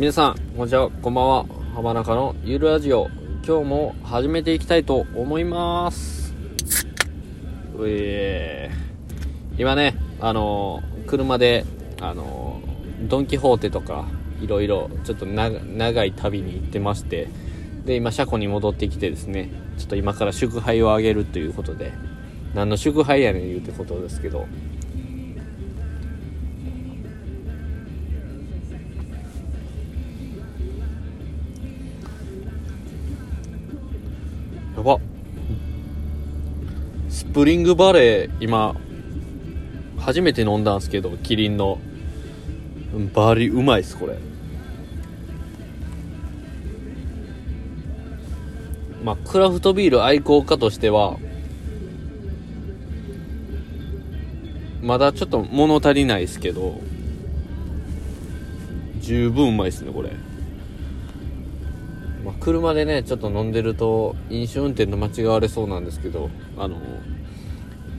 皆さん、こんにちは、こんばんは。浜中のゆるラジオ。今日も始めていきたいと思います。うえー今ね、あのー車で、あのードン・キホーテとか、いろいろ、ちょっとな長い旅に行ってまして、で、今、車庫に戻ってきてですね、ちょっと今から祝杯をあげるということで、何の祝杯やねん言うてことですけど、プリングバレー今初めて飲んだんですけどキリンの。バリうまいっすこれ。まあクラフトビール愛好家としてはまだちょっと物足りないですけど十分うまいっすねこれ。まあ、車でねちょっと飲んでると飲酒運転と間違われそうなんですけどあの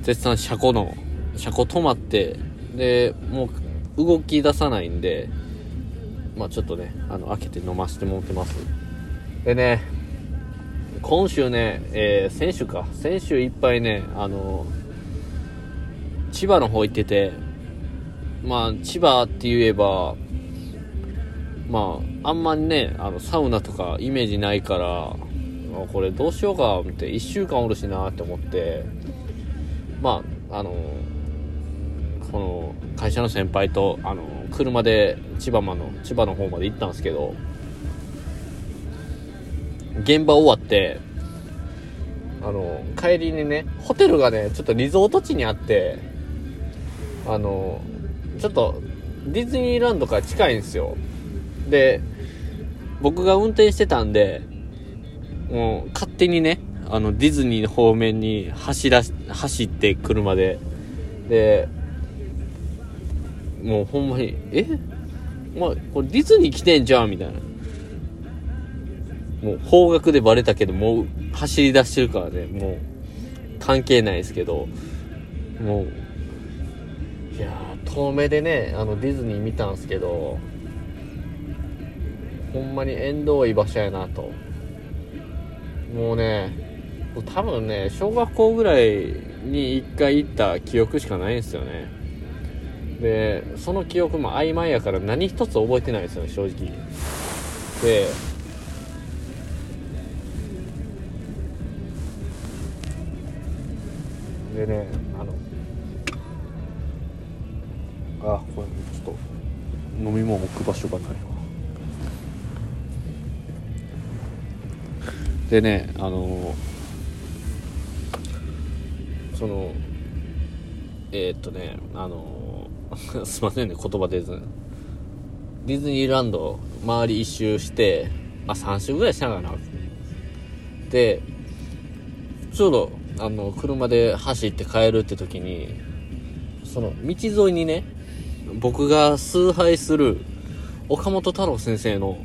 絶賛車庫の車庫止まってでもう動き出さないんでまあちょっとねあの開けて飲ませてもらってます。でね今週ね、えー先週か。先週いっぱいねあの千葉の方行っててまあ千葉って言えばまあ、あんまりね、あの、サウナとかイメージないから、これどうしようか、って、1週間おるしなって思って、まあ、あの、この、会社の先輩と、あの、車で千葉まの、千葉の方まで行ったんですけど、現場終わって、あの、帰りにね、ホテルがね、ちょっとリゾート地にあって、あの、ちょっと、ディズニーランドから近いんですよ。で、僕が運転してたんで、もう勝手にね、あの、ディズニー方面に走ら、走って車で、で、もうほんまに、え？まあ、これディズニー来てんじゃん？みたいな。もう方角でバレたけど、もう走り出してるからね、もう関係ないですけど、もう、いや、遠目でね、あのディズニー見たんすけど、ほんまに縁遠い場所やなと。もうね多分ね小学校ぐらいに1回行った記憶しかないんですよね。でその記憶も曖昧やから何一つ覚えてないですよね正直。ででねあのあこれちょっと飲み物置く場所がないわ。でねあのそのえー、っとねあの すいませんね言葉出ず。ディズニーランド周り一周してあ3周ぐらいしたかな。でちょうどあの車で走って帰るって時にその道沿いにね僕が崇拝する岡本太郎先生の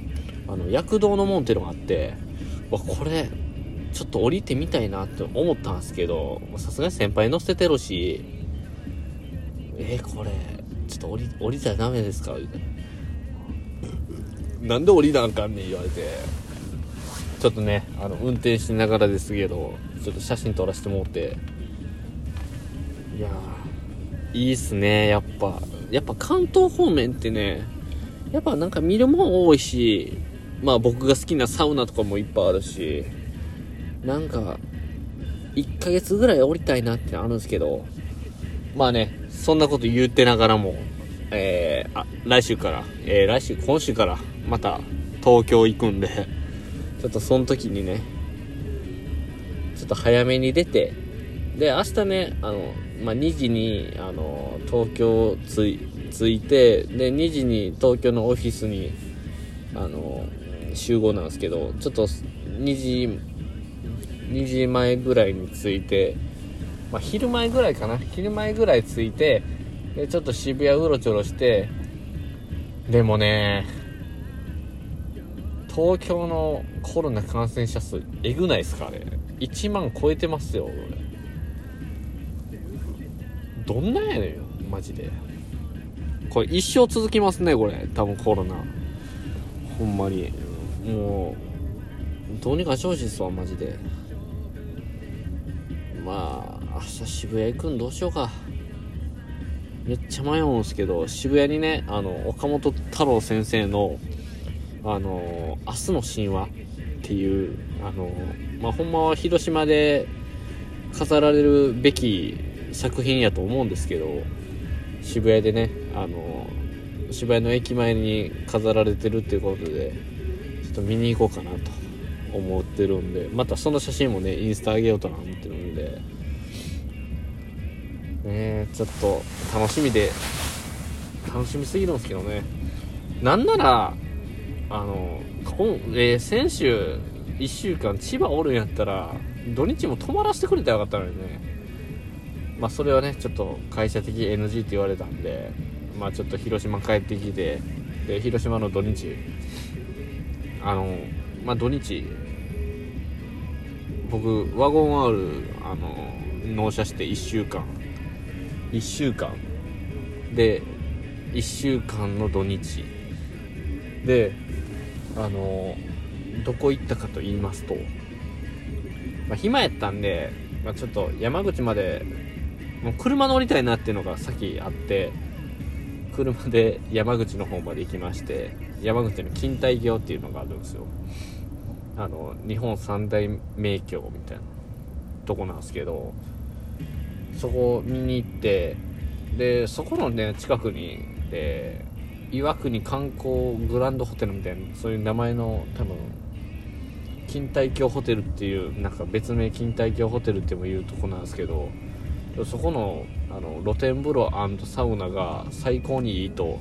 あの躍動の門っていうのがあってわこれちょっと降りてみたいなって思ったんですけどさすがに先輩乗せてるしえー、これちょっと降り降りたらダメですか？みたいななんで降りなあかんねん言われて。ちょっとねあの運転しながらですけどちょっと写真撮らせてもらって。いやいいっすねやっぱ。やっぱ関東方面ってねやっぱなんか見るもん多いしまあ僕が好きなサウナとかもいっぱいあるし。なんか1ヶ月ぐらい降りたいなってあるんですけど。まあねそんなこと言ってながらもえー、あ来週から、えー来週今週からまた東京行くんで。ちょっとその時にねちょっと早めに出てで明日ねあの、まあ、2時にあの東京つい着いてで2時に東京のオフィスにあの集合なんですけどちょっと2時2時前ぐらいに着いて、まあ、昼前ぐらいかな。昼前ぐらい着いてでちょっと渋谷うろちょろしてでもね東京のコロナ感染者数えぐないですかあれ。1万超えてますよこれどんなんやねんよマジで。これ一生続きますねこれ。多分コロナ。ほんまに。もうどうにかしてほしいっすわマジで。まあ明日渋谷行くんどうしようか。めっちゃ迷うんすけど渋谷にねあの岡本太郎先生のあの明日の神話っていうあのまあほんまは広島で飾られるべき作品やと思うんですけど渋谷でねあの渋谷の駅前に飾られてるっていうことでちょっと見に行こうかなと思ってるんでまたその写真もねインスタ上げようとな思ってるんで。ねちょっと楽しみで楽しみすぎるんですけどね。なんならあのこえー、先週1週間千葉おるんやったら土日も泊まらせてくれたらよかったのにね。まあそれはねちょっと会社的 NG って言われたんでまあちょっと広島帰ってきてで広島の土日あのまあ土日僕ワゴン R あの納車して1週間1週間。で1週間の土日。であのどこ行ったかと言いますと、まあ、暇やったんで、まあ、ちょっと山口までもう車乗りたいなっていうのが先あって車で山口の方まで行きまして山口の錦帯橋っていうのがあるんですよ。あの日本三大名橋みたいなとこなんですけどそこ見に行ってでそこのね近くにで岩国観光グランドホテルみたいなそういう名前の多分錦帯橋ホテルっていうなんか別名錦帯橋ホテルっても言うとこなんですけどそこのあの露天風呂サウナが最高にいいと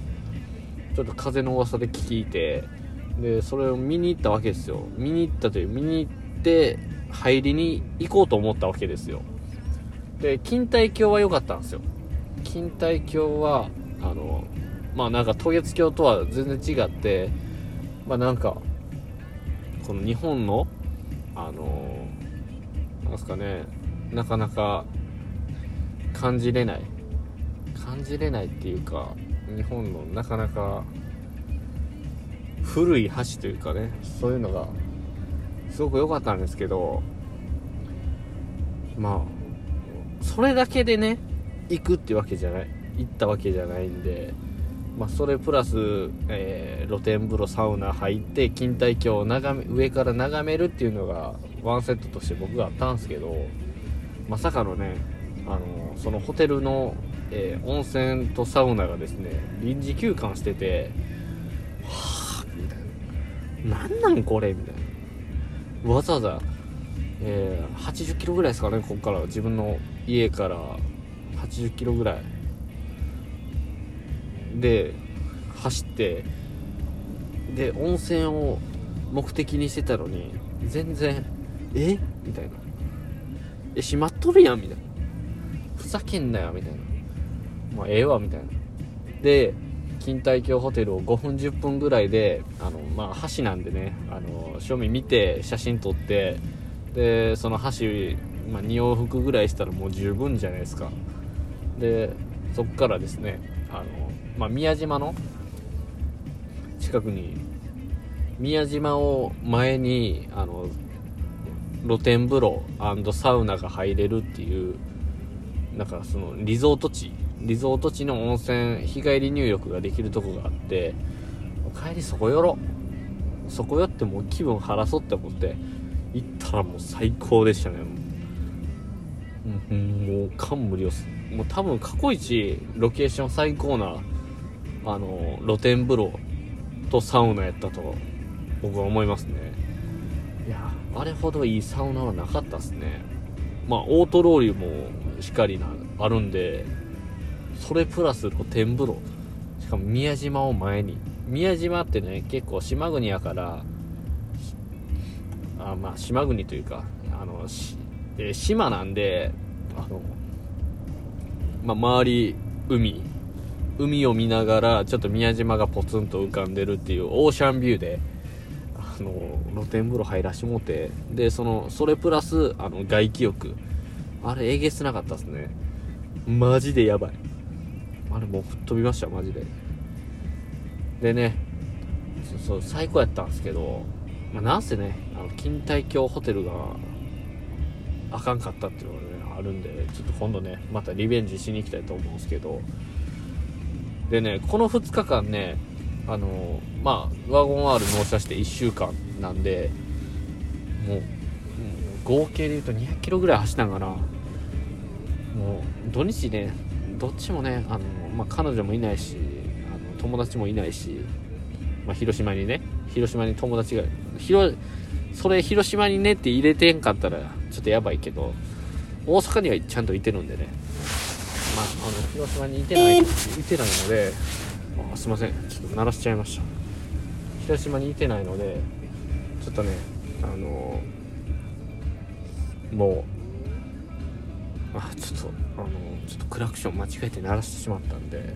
ちょっと風の噂で聞いてでそれを見に行ったわけですよ。見に行ったという見に行って入りに行こうと思ったわけですよ。で錦帯橋は良かったんですよ。錦帯橋はあのまあなんか渡月橋とは全然違ってまあなんかこの日本のあのなんすかねなかなか感じれない。感じれないっていうか日本のなかなか古い橋というかねそういうのがすごく良かったんですけどまあそれだけでね行くってわけじゃない行ったわけじゃないんでまあ、それプラス、えー、露天風呂サウナ入って錦帯橋を眺め上から眺めるっていうのがワンセットとして僕があったんですけどまさかのねあのそのホテルの、えー、温泉とサウナがですね臨時休館しててはあみたいな。何なんこれみたいな。わざわざ、えー、80キロぐらいですかねここから。自分の家から80キロぐらい。で走ってで温泉を目的にしてたのに全然え？みたいな。え閉まっとるやんみたいな。ふざけんなよみたいな。まあええわみたいな。で錦帯橋ホテルを5分10分ぐらいであの、まあ、橋なんでねあの正面見て写真撮ってでその橋、まあ、2往復ぐらいしたらもう十分じゃないですか。でそっからですねあのまあ、宮島の近くに宮島を前にあの露天風呂サウナが入れるっていうなんかそのリゾート地リゾート地の温泉日帰り入浴ができるとこがあって帰りそこ寄ろそこ寄ってもう気分晴らそうって思って行ったらもう最高でしたね。もうもう感無量。すもう多分過去一ロケーション最高なあの露天風呂とサウナやったと僕は思いますね。いや。あれほどいいサウナはなかったっすね。まあオートローリーもしっかりなあるんでそれプラス露天風呂。しかも宮島を前に。宮島ってね結構島国やからあまあ島国というかあのえ島なんであの、まあ、周り海海を見ながらちょっと宮島がポツンと浮かんでるっていうオーシャンビューであの露天風呂入らしもてでそのそれプラスあの外気浴。あれえげつなかったっすね。マジでやばい。あれもう吹っ飛びましたマジで。でねそう最高やったんですけど、まあ、なんせねあの錦帯橋ホテルがあかんかったっていうのがねあるんでちょっと今度ねまたリベンジしに行きたいと思うんですけど。でねこの2日間ねあのまあワゴン R 納車して1週間なんでもう合計で言うと200キロぐらい走ったんかな。もう土日ねどっちもねあの、まあ、彼女もいないしあの友達もいないし、まあ、広島にね広島に友達が広それ広島にねって入れてんかったらちょっとやばいけど大阪にはちゃんといてるんでね。まああの広島にいてないいてないのであすいません。ちょっと鳴らしちゃいました。広島にいてないのでちょっとねあのもうあちょっとあのちょっとクラクション間違えて鳴らしてしまったんで、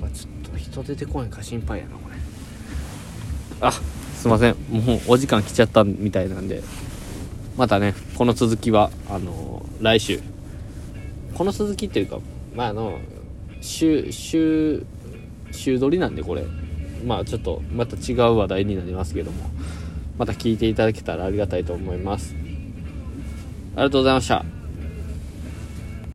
まあ、ちょっと人出てこないか心配やなこれ。あすいません。もうお時間来ちゃったみたいなんでまたねこの続きはあの来週。この続きっていうかまああの週週週撮りなんでこれ。まあちょっとまた違う話題になりますけども。また聞いていただけたらありがたいと思います。ありがとうございました。